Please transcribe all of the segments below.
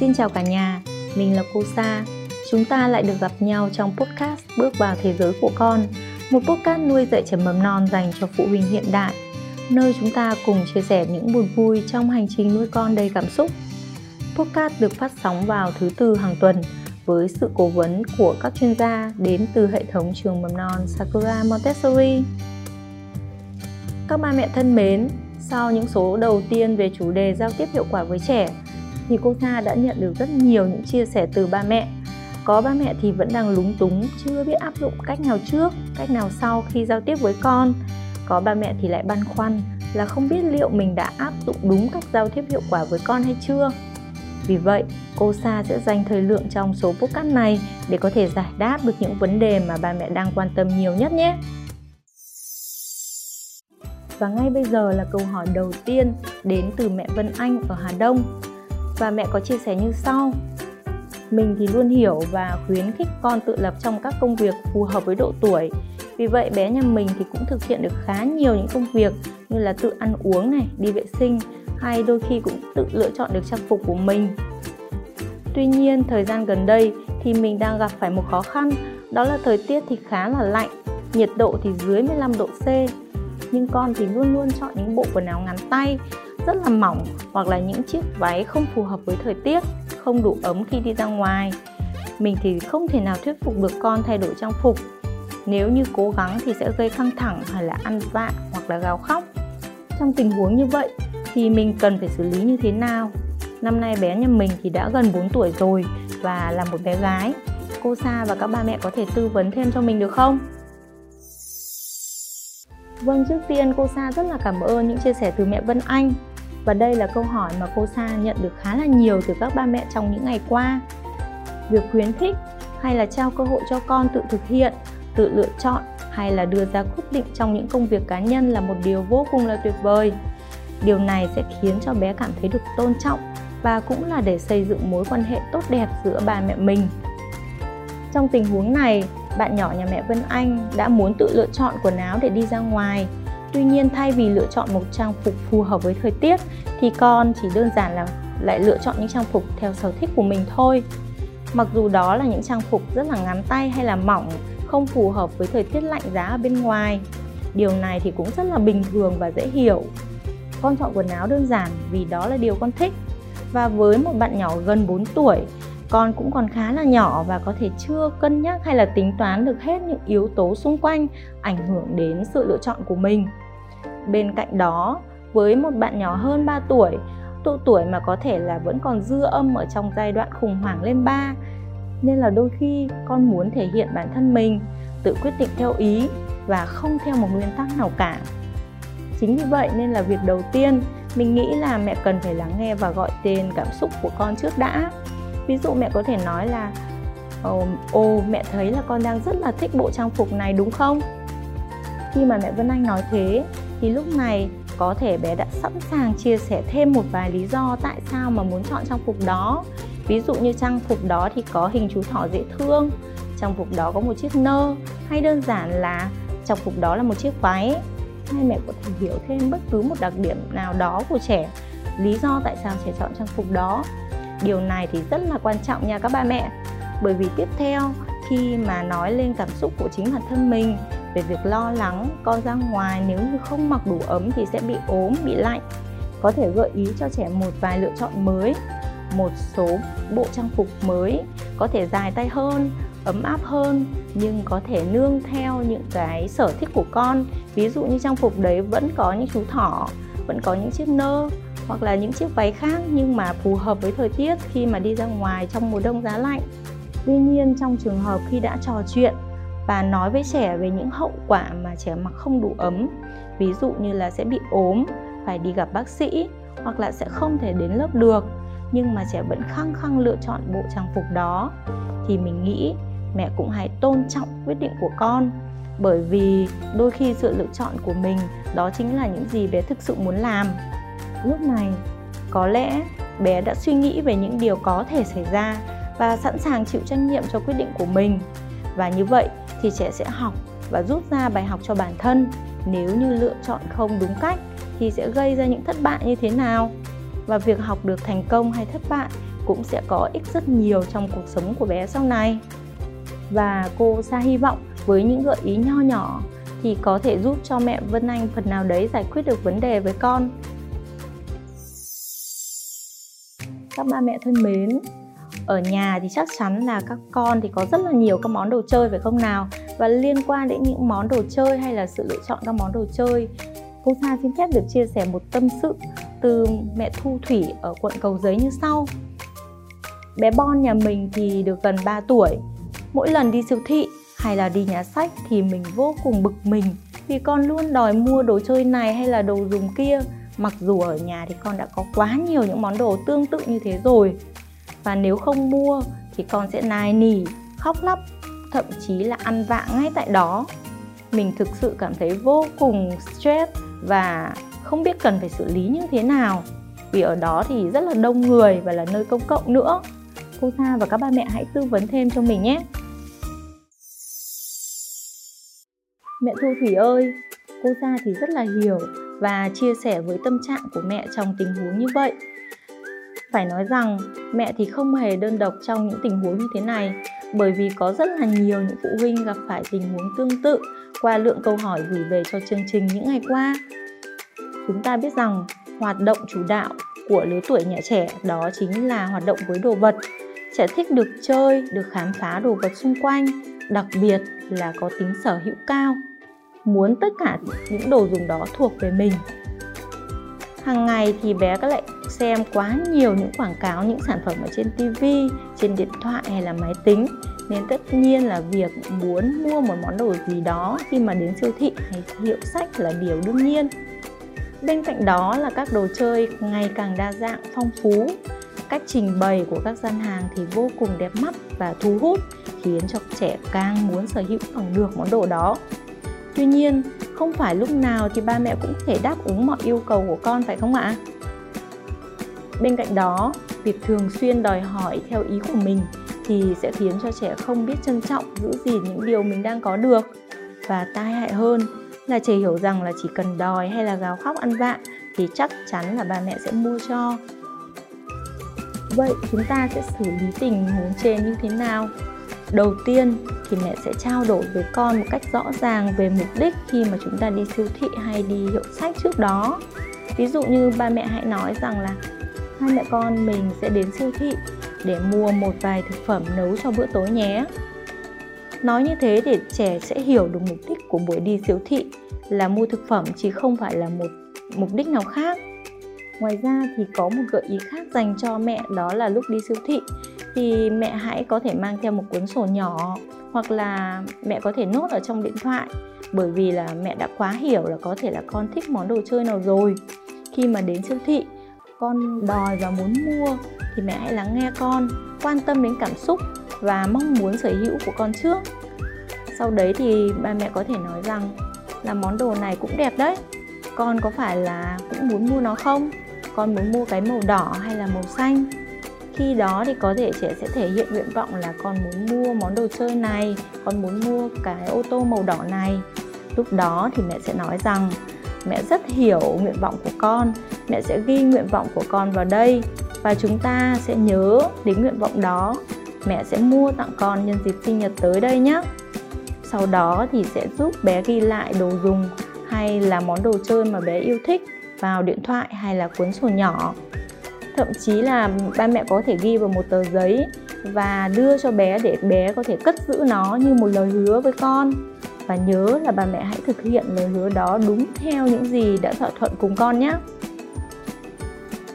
Xin chào cả nhà, mình là cô Sa. Chúng ta lại được gặp nhau trong podcast Bước vào thế giới của con, một podcast nuôi dạy trẻ mầm non dành cho phụ huynh hiện đại, nơi chúng ta cùng chia sẻ những buồn vui trong hành trình nuôi con đầy cảm xúc. Podcast được phát sóng vào thứ tư hàng tuần với sự cố vấn của các chuyên gia đến từ hệ thống trường mầm non Sakura Montessori. Các ba mẹ thân mến, sau những số đầu tiên về chủ đề giao tiếp hiệu quả với trẻ thì cô Sa đã nhận được rất nhiều những chia sẻ từ ba mẹ. Có ba mẹ thì vẫn đang lúng túng, chưa biết áp dụng cách nào trước, cách nào sau khi giao tiếp với con. Có ba mẹ thì lại băn khoăn là không biết liệu mình đã áp dụng đúng cách giao tiếp hiệu quả với con hay chưa. Vì vậy, cô Sa sẽ dành thời lượng trong số podcast này để có thể giải đáp được những vấn đề mà ba mẹ đang quan tâm nhiều nhất nhé. Và ngay bây giờ là câu hỏi đầu tiên đến từ mẹ Vân Anh ở Hà Đông. Và mẹ có chia sẻ như sau. Mình thì luôn hiểu và khuyến khích con tự lập trong các công việc phù hợp với độ tuổi. Vì vậy bé nhà mình thì cũng thực hiện được khá nhiều những công việc như là tự ăn uống này, đi vệ sinh hay đôi khi cũng tự lựa chọn được trang phục của mình. Tuy nhiên thời gian gần đây thì mình đang gặp phải một khó khăn đó là thời tiết thì khá là lạnh, nhiệt độ thì dưới 15 độ C nhưng con thì luôn luôn chọn những bộ quần áo ngắn tay rất là mỏng hoặc là những chiếc váy không phù hợp với thời tiết không đủ ấm khi đi ra ngoài. Mình thì không thể nào thuyết phục được con thay đổi trang phục. Nếu như cố gắng thì sẽ gây căng thẳng hay là ăn vạ hoặc là gào khóc. Trong tình huống như vậy thì mình cần phải xử lý như thế nào? Năm nay bé nhà mình thì đã gần 4 tuổi rồi và là một bé gái. Cô Sa và các ba mẹ có thể tư vấn thêm cho mình được không? Vâng, trước tiên cô Sa rất là cảm ơn những chia sẻ từ mẹ Vân Anh và đây là câu hỏi mà cô Sa nhận được khá là nhiều từ các ba mẹ trong những ngày qua. Việc khuyến khích hay là trao cơ hội cho con tự thực hiện, tự lựa chọn hay là đưa ra quyết định trong những công việc cá nhân là một điều vô cùng là tuyệt vời. Điều này sẽ khiến cho bé cảm thấy được tôn trọng và cũng là để xây dựng mối quan hệ tốt đẹp giữa ba mẹ mình. Trong tình huống này, bạn nhỏ nhà mẹ Vân Anh đã muốn tự lựa chọn quần áo để đi ra ngoài. Tuy nhiên thay vì lựa chọn một trang phục phù hợp với thời tiết thì con chỉ đơn giản là lại lựa chọn những trang phục theo sở thích của mình thôi. Mặc dù đó là những trang phục rất là ngắn tay hay là mỏng, không phù hợp với thời tiết lạnh giá ở bên ngoài. Điều này thì cũng rất là bình thường và dễ hiểu. Con chọn quần áo đơn giản vì đó là điều con thích. Và với một bạn nhỏ gần 4 tuổi con cũng còn khá là nhỏ và có thể chưa cân nhắc hay là tính toán được hết những yếu tố xung quanh ảnh hưởng đến sự lựa chọn của mình. Bên cạnh đó, với một bạn nhỏ hơn 3 tuổi, độ tuổi mà có thể là vẫn còn dư âm ở trong giai đoạn khủng hoảng lên 3, nên là đôi khi con muốn thể hiện bản thân mình, tự quyết định theo ý và không theo một nguyên tắc nào cả. Chính vì vậy nên là việc đầu tiên mình nghĩ là mẹ cần phải lắng nghe và gọi tên cảm xúc của con trước đã ví dụ mẹ có thể nói là ờ, ồ, mẹ thấy là con đang rất là thích bộ trang phục này, đúng không? Khi mà mẹ Vân Anh nói thế, thì lúc này có thể bé đã sẵn sàng chia sẻ thêm một vài lý do tại sao mà muốn chọn trang phục đó. Ví dụ như trang phục đó thì có hình chú thỏ dễ thương, trang phục đó có một chiếc nơ, hay đơn giản là trang phục đó là một chiếc váy. Hay mẹ có thể hiểu thêm bất cứ một đặc điểm nào đó của trẻ, lý do tại sao trẻ chọn trang phục đó điều này thì rất là quan trọng nha các ba mẹ. Bởi vì tiếp theo, khi mà nói lên cảm xúc của chính bản thân mình về việc lo lắng con ra ngoài, nếu như không mặc đủ ấm thì sẽ bị ốm, bị lạnh. Có thể gợi ý cho trẻ một vài lựa chọn mới, một số bộ trang phục mới, có thể dài tay hơn, ấm áp hơn, nhưng có thể nương theo những cái sở thích của con. Ví dụ như trang phục đấy vẫn có những chú thỏ, vẫn có những chiếc nơ hoặc là những chiếc váy khác nhưng mà phù hợp với thời tiết khi mà đi ra ngoài trong mùa đông giá lạnh. Tuy nhiên trong trường hợp khi đã trò chuyện và nói với trẻ về những hậu quả mà trẻ mặc không đủ ấm, ví dụ như là sẽ bị ốm, phải đi gặp bác sĩ hoặc là sẽ không thể đến lớp được nhưng mà trẻ vẫn khăng khăng lựa chọn bộ trang phục đó thì mình nghĩ mẹ cũng hãy tôn trọng quyết định của con bởi vì đôi khi sự lựa chọn của mình đó chính là những gì bé thực sự muốn làm lúc này, có lẽ bé đã suy nghĩ về những điều có thể xảy ra và sẵn sàng chịu trách nhiệm cho quyết định của mình và như vậy thì trẻ sẽ học và rút ra bài học cho bản thân nếu như lựa chọn không đúng cách thì sẽ gây ra những thất bại như thế nào và việc học được thành công hay thất bại cũng sẽ có ích rất nhiều trong cuộc sống của bé sau này. Và cô Sa hy vọng với những gợi ý nho nhỏ thì có thể giúp cho mẹ Vân Anh phần nào đấy giải quyết được vấn đề với con. Ba mẹ thân mến, ở nhà thì chắc chắn là các con thì có rất là nhiều các món đồ chơi phải không nào? Và liên quan đến những món đồ chơi hay là sự lựa chọn các món đồ chơi cô Sa xin phép được chia sẻ một tâm sự từ mẹ Thu Thủy ở quận Cầu Giấy như sau. Bé Bon nhà mình thì được gần 3 tuổi. Mỗi lần đi siêu thị hay là đi nhà sách thì mình vô cùng bực mình vì con luôn đòi mua đồ chơi này hay là đồ dùng kia mặc dù ở nhà thì con đã có quá nhiều những món đồ tương tự như thế rồi. Và nếu không mua thì con sẽ nài nỉ khóc lóc thậm chí là ăn vạ ngay tại đó. Mình thực sự cảm thấy vô cùng stress và không biết cần phải xử lý như thế nào. Vì ở đó thì rất là đông người và là nơi công cộng nữa. Cô Sa và các ba mẹ hãy tư vấn thêm cho mình nhé. Mẹ Thu Thủy ơi, cô Sa thì rất là hiểu và chia sẻ với tâm trạng của mẹ trong tình huống như vậy. Phải nói rằng mẹ thì không hề đơn độc trong những tình huống như thế này bởi vì có rất là nhiều những phụ huynh gặp phải tình huống tương tự qua lượng câu hỏi gửi về cho chương trình những ngày qua. Chúng ta biết rằng hoạt động chủ đạo của lứa tuổi nhà trẻ đó chính là hoạt động với đồ vật. Trẻ thích được chơi, được khám phá đồ vật xung quanh, đặc biệt là có tính sở hữu cao muốn tất cả những đồ dùng đó thuộc về mình hàng ngày thì bé các lại xem quá nhiều những quảng cáo những sản phẩm ở trên TV, trên điện thoại hay là máy tính nên tất nhiên là việc muốn mua một món đồ gì đó khi mà đến siêu thị hay hiệu sách là điều đương nhiên. Bên cạnh đó là các đồ chơi ngày càng đa dạng, phong phú. Cách trình bày của các gian hàng thì vô cùng đẹp mắt và thu hút khiến cho trẻ càng muốn sở hữu bằng được món đồ đó Tuy nhiên, không phải lúc nào thì ba mẹ cũng thể đáp ứng mọi yêu cầu của con phải không ạ? Bên cạnh đó, việc thường xuyên đòi hỏi theo ý của mình thì sẽ khiến cho trẻ không biết trân trọng giữ gìn những điều mình đang có được. Và tai hại hơn là trẻ hiểu rằng là chỉ cần đòi hay là gào khóc ăn vạ thì chắc chắn là ba mẹ sẽ mua cho. Vậy chúng ta sẽ xử lý tình huống trên như thế nào? Đầu tiên thì mẹ sẽ trao đổi với con một cách rõ ràng về mục đích khi mà chúng ta đi siêu thị hay đi hiệu sách trước đó. Ví dụ như ba mẹ hãy nói rằng là, hai mẹ con mình sẽ đến siêu thị để mua một vài thực phẩm nấu cho bữa tối nhé. Nói như thế để trẻ sẽ hiểu được mục đích của buổi đi siêu thị là mua thực phẩm chứ không phải là một mục đích nào khác. Ngoài ra thì có một gợi ý khác dành cho mẹ, đó là lúc đi siêu thị thì mẹ hãy có thể mang theo một cuốn sổ nhỏ hoặc là mẹ có thể nốt ở trong điện thoại. Bởi vì là mẹ đã quá hiểu là có thể là con thích món đồ chơi nào rồi. Khi mà đến siêu thị, con đòi và muốn mua thì mẹ hãy lắng nghe con, quan tâm đến cảm xúc và mong muốn sở hữu của con trước. Sau đấy thì ba mẹ có thể nói rằng là món đồ này cũng đẹp đấy. Con có phải là cũng muốn mua nó không? Con muốn mua cái màu đỏ hay là màu xanh? Khi đó thì có thể trẻ sẽ thể hiện nguyện vọng là con muốn mua món đồ chơi này, con muốn mua cái ô tô màu đỏ này. Lúc đó thì mẹ sẽ nói rằng, mẹ rất hiểu nguyện vọng của con, mẹ sẽ ghi nguyện vọng của con vào đây và chúng ta sẽ nhớ đến nguyện vọng đó. Mẹ sẽ mua tặng con nhân dịp sinh nhật tới đây nhé sau đó thì sẽ giúp bé ghi lại đồ dùng hay là món đồ chơi mà bé yêu thích vào điện thoại hay là cuốn sổ nhỏ thậm chí là ba mẹ có thể ghi vào một tờ giấy và đưa cho bé để bé có thể cất giữ nó như một lời hứa với con. Và nhớ là bà mẹ hãy thực hiện lời hứa đó đúng theo những gì đã thỏa thuận cùng con nhé.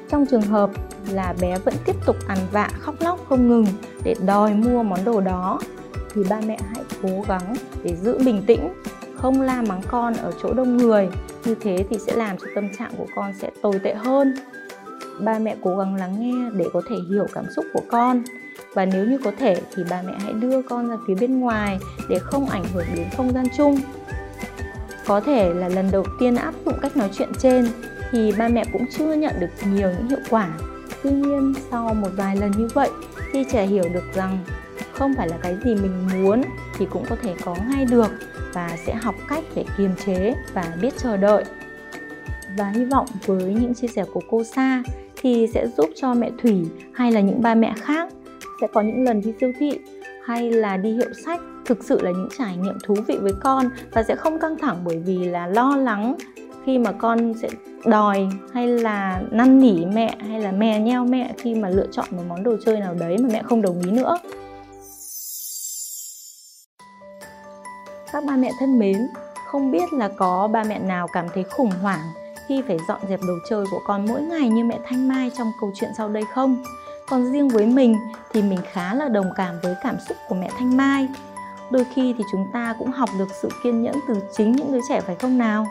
Trong trường hợp là bé vẫn tiếp tục ăn vạ, khóc lóc không ngừng để đòi mua món đồ đó, thì ba mẹ hãy cố gắng để giữ bình tĩnh, không la mắng con ở chỗ đông người. Như thế thì sẽ làm cho tâm trạng của con sẽ tồi tệ hơn ba mẹ cố gắng lắng nghe để có thể hiểu cảm xúc của con. Và nếu như có thể thì ba mẹ hãy đưa con ra phía bên ngoài để không ảnh hưởng đến không gian chung. Có thể là lần đầu tiên áp dụng cách nói chuyện trên thì ba mẹ cũng chưa nhận được nhiều những hiệu quả. Tuy nhiên, sau một vài lần như vậy khi trẻ hiểu được rằng không phải là cái gì mình muốn thì cũng có thể có ngay được và sẽ học cách để kiềm chế và biết chờ đợi. Và hy vọng với những chia sẻ của cô Sa thì sẽ giúp cho mẹ Thủy hay là những ba mẹ khác sẽ có những lần đi siêu thị hay là đi hiệu sách, thực sự là những trải nghiệm thú vị với con và sẽ không căng thẳng bởi vì là lo lắng khi mà con sẽ đòi hay là năn nỉ mẹ hay là mè nheo mẹ khi mà lựa chọn một món đồ chơi nào đấy mà mẹ không đồng ý nữa. Các ba mẹ thân mến, không biết là có ba mẹ nào cảm thấy khủng hoảng khi phải dọn dẹp đồ chơi của con mỗi ngày như mẹ Thanh Mai trong câu chuyện sau đây không? Còn riêng với mình thì mình khá là đồng cảm với cảm xúc của mẹ Thanh Mai. Đôi khi thì chúng ta cũng học được sự kiên nhẫn từ chính những đứa trẻ phải không nào?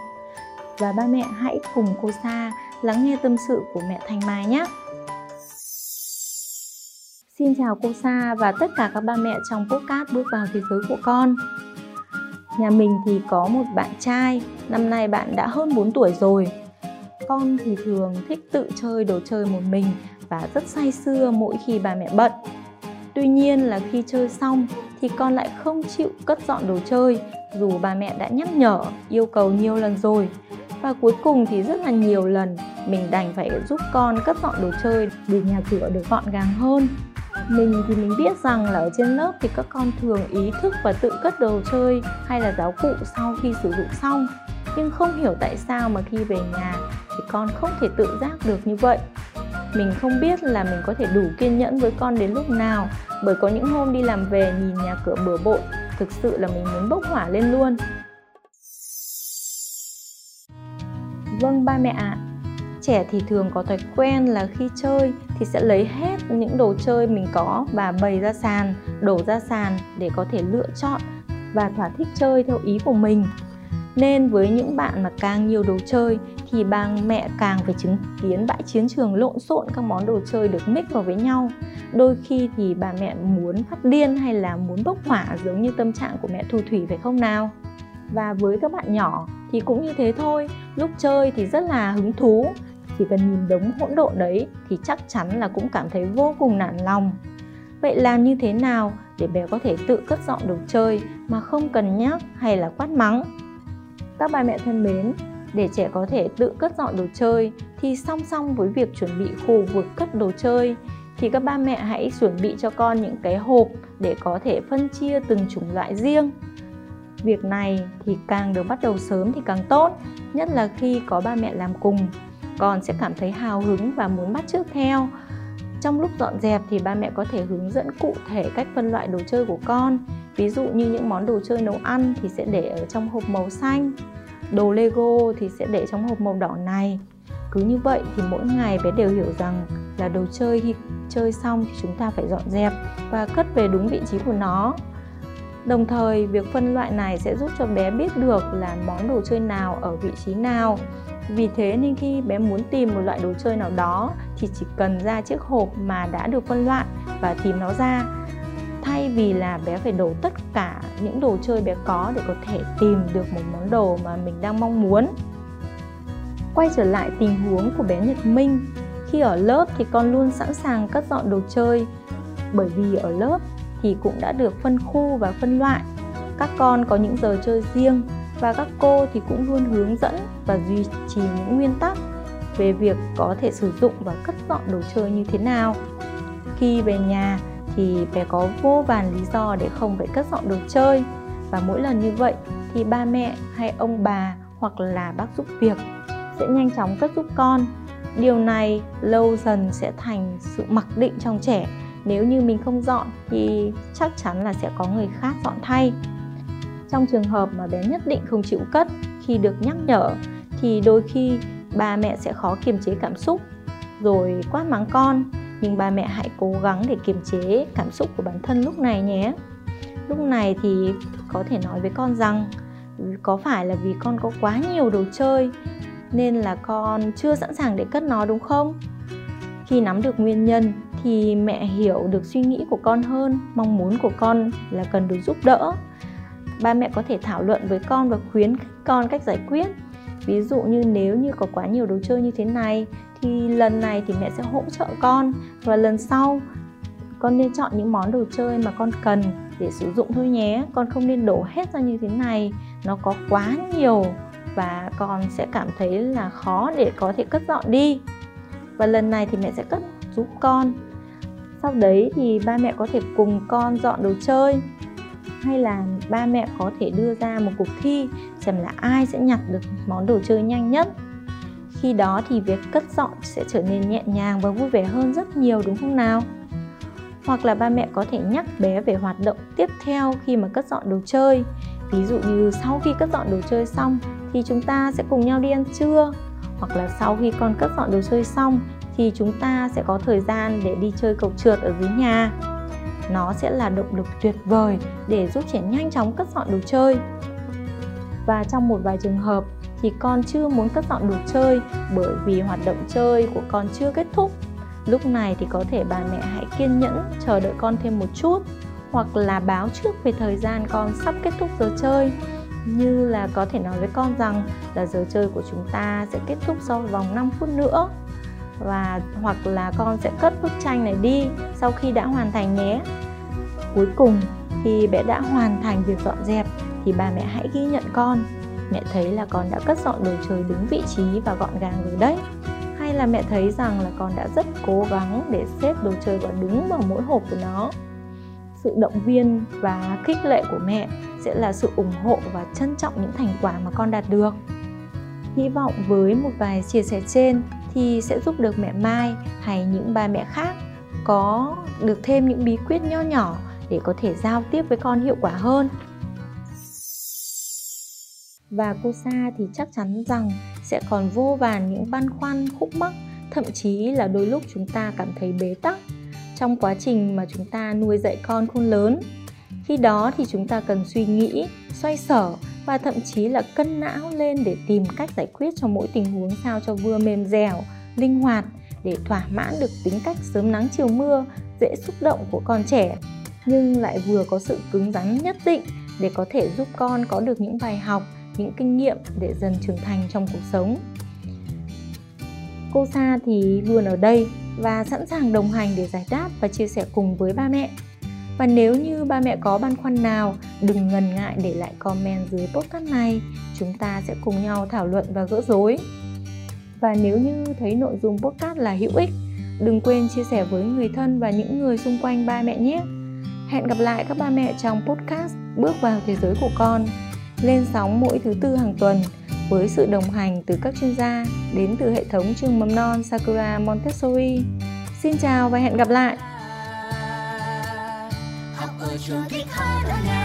Và ba mẹ hãy cùng cô Sa lắng nghe tâm sự của mẹ Thanh Mai nhé. Xin chào cô Sa và tất cả các ba mẹ trong podcast bước vào thế giới của con. Nhà mình thì có một bạn trai, năm nay bạn đã hơn 4 tuổi rồi. Con thì thường thích tự chơi đồ chơi một mình và rất say sưa mỗi khi bà mẹ bận. Tuy nhiên là khi chơi xong thì con lại không chịu cất dọn đồ chơi dù bà mẹ đã nhắc nhở, yêu cầu nhiều lần rồi. Và cuối cùng thì rất là nhiều lần mình đành phải giúp con cất dọn đồ chơi để nhà cửa được gọn gàng hơn mình thì mình biết rằng là ở trên lớp thì các con thường ý thức và tự cất đồ chơi hay là giáo cụ sau khi sử dụng xong nhưng không hiểu tại sao mà khi về nhà thì con không thể tự giác được như vậy. Mình không biết là mình có thể đủ kiên nhẫn với con đến lúc nào bởi có những hôm đi làm về nhìn nhà cửa bừa bộn thực sự là mình muốn bốc hỏa lên luôn. Vâng ba mẹ ạ. À, trẻ thì thường có thói quen là khi chơi thì sẽ lấy hết những đồ chơi mình có và bày ra sàn đổ ra sàn để có thể lựa chọn và thỏa thích chơi theo ý của mình. Nên với những bạn mà càng nhiều đồ chơi thì bà mẹ càng phải chứng kiến bãi chiến trường lộn xộn, các món đồ chơi được mix vào với nhau. Đôi khi thì bà mẹ muốn phát điên hay là muốn bốc hỏa giống như tâm trạng của mẹ thu thủy phải không nào? Và với các bạn nhỏ thì cũng như thế thôi, lúc chơi thì rất là hứng thú. Chỉ cần nhìn đống hỗn độn đấy thì chắc chắn là cũng cảm thấy vô cùng nản lòng. Vậy làm như thế nào để bé có thể tự cất dọn đồ chơi mà không cần nhắc hay là quát mắng? Các bà mẹ thân mến để trẻ có thể tự cất dọn đồ chơi, thì song song với việc chuẩn bị khu vực cất đồ chơi, thì các ba mẹ hãy chuẩn bị cho con những cái hộp để có thể phân chia từng chủng loại riêng. Việc này thì càng được bắt đầu sớm thì càng tốt, nhất là khi có ba mẹ làm cùng. Con sẽ cảm thấy hào hứng và muốn bắt chước theo. Trong lúc dọn dẹp thì ba mẹ có thể hướng dẫn cụ thể cách phân loại đồ chơi của con. Ví dụ như những món đồ chơi nấu ăn thì sẽ để ở trong hộp màu xanh đồ lego thì sẽ để trong hộp màu đỏ này. Cứ như vậy thì mỗi ngày bé đều hiểu rằng là đồ chơi khi chơi xong thì chúng ta phải dọn dẹp và cất về đúng vị trí của nó. Đồng thời, việc phân loại này sẽ giúp cho bé biết được là món đồ chơi nào ở vị trí nào. Vì thế nên khi bé muốn tìm một loại đồ chơi nào đó thì chỉ cần ra chiếc hộp mà đã được phân loại và tìm nó ra thay vì là bé phải đổ tất cả những đồ chơi bé có để có thể tìm được một món đồ mà mình đang mong muốn. Quay trở lại tình huống của bé nhật minh, khi ở lớp thì con luôn sẵn sàng cất dọn đồ chơi, bởi vì ở lớp thì cũng đã được phân khu và phân loại. Các con có những giờ chơi riêng và các cô thì cũng luôn hướng dẫn và duy trì những nguyên tắc về việc có thể sử dụng và cất dọn đồ chơi như thế nào. Khi về nhà thì bé có vô vàn lý do để không phải cất dọn đồ chơi. Và mỗi lần như vậy thì ba mẹ hay ông bà hoặc là bác giúp việc sẽ nhanh chóng cất giúp con. Điều này lâu dần sẽ thành sự mặc định trong trẻ. Nếu như mình không dọn thì chắc chắn là sẽ có người khác dọn thay. Trong trường hợp mà bé nhất định không chịu cất khi được nhắc nhở thì đôi khi ba mẹ sẽ khó kiềm chế cảm xúc, rồi quát mắng con nhưng ba mẹ hãy cố gắng để kiềm chế cảm xúc của bản thân lúc này nhé. Lúc này thì có thể nói với con rằng, có phải là vì con có quá nhiều đồ chơi nên là con chưa sẵn sàng để cất nó, đúng không? Khi nắm được nguyên nhân thì mẹ hiểu được suy nghĩ của con hơn, mong muốn của con là cần được giúp đỡ. Ba mẹ có thể thảo luận với con và khuyến khích con cách giải quyết. Ví dụ như nếu như có quá nhiều đồ chơi như thế này thì lần này thì mẹ sẽ hỗ trợ con. Và lần sau, con nên chọn những món đồ chơi mà con cần để sử dụng thôi nhé. Con không nên đổ hết ra như thế này. Nó có quá nhiều và con sẽ cảm thấy là khó để có thể cất dọn đi. Và lần này thì mẹ sẽ cất giúp con. Sau đấy thì ba mẹ có thể cùng con dọn đồ chơi. Hay là ba mẹ có thể đưa ra một cuộc thi xem là ai sẽ nhặt được món đồ chơi nhanh nhất khi đó thì việc cất dọn sẽ trở nên nhẹ nhàng và vui vẻ hơn rất nhiều, đúng không nào? Hoặc là ba mẹ có thể nhắc bé về hoạt động tiếp theo khi mà cất dọn đồ chơi. Ví dụ như sau khi cất dọn đồ chơi xong thì chúng ta sẽ cùng nhau đi ăn trưa. Hoặc là sau khi con cất dọn đồ chơi xong thì chúng ta sẽ có thời gian để đi chơi cầu trượt ở dưới nhà. Nó sẽ là động lực tuyệt vời để giúp trẻ nhanh chóng cất dọn đồ chơi. Và trong một vài trường hợp thì con chưa muốn cất dọn đồ chơi bởi vì hoạt động chơi của con chưa kết thúc. Lúc này thì có thể bà mẹ hãy kiên nhẫn, chờ đợi con thêm một chút, hoặc là báo trước về thời gian con sắp kết thúc giờ chơi. Như là có thể nói với con rằng là giờ chơi của chúng ta sẽ kết thúc sau vòng 5 phút nữa. Và, hoặc là con sẽ cất bức tranh này đi sau khi đã hoàn thành nhé. Cuối cùng, khi bé đã hoàn thành việc dọn dẹp thì bà mẹ hãy ghi nhận con mẹ thấy là con đã cất dọn đồ chơi đúng vị trí và gọn gàng rồi đấy. Hay là mẹ thấy rằng là con đã rất cố gắng để xếp đồ chơi vào đúng vào mỗi hộp của nó. Sự động viên và khích lệ của mẹ sẽ là sự ủng hộ và trân trọng những thành quả mà con đạt được. Hy vọng với một vài chia sẻ trên thì sẽ giúp được mẹ mai hay những ba mẹ khác có được thêm những bí quyết nho nhỏ để có thể giao tiếp với con hiệu quả hơn và cô Sa thì chắc chắn rằng sẽ còn vô vàn những băn khoăn, khúc mắc, thậm chí là đôi lúc chúng ta cảm thấy bế tắc trong quá trình mà chúng ta nuôi dạy con khôn lớn. Khi đó thì chúng ta cần suy nghĩ, xoay sở và thậm chí là cân não lên để tìm cách giải quyết cho mỗi tình huống sao cho vừa mềm dẻo, linh hoạt, để thỏa mãn được tính cách sớm nắng chiều mưa, dễ xúc động của con trẻ. Nhưng lại vừa có sự cứng rắn nhất định để có thể giúp con có được những bài học những kinh nghiệm để dần trưởng thành trong cuộc sống. Cô sa thì luôn ở đây và sẵn sàng đồng hành để giải đáp và chia sẻ cùng với ba mẹ. Và nếu như ba mẹ có băn khoăn nào, đừng ngần ngại để lại comment dưới podcast này. Chúng ta sẽ cùng nhau thảo luận và gỡ rối. Và nếu như thấy nội dung podcast là hữu ích, đừng quên chia sẻ với người thân và những người xung quanh ba mẹ nhé. Hẹn gặp lại các ba mẹ trong podcast bước vào thế giới của con lên sóng mỗi thứ tư hàng tuần với sự đồng hành từ các chuyên gia đến từ hệ thống trường mầm non Sakura Montessori. Xin chào và hẹn gặp lại! Học ở trường thích hơn ở nhà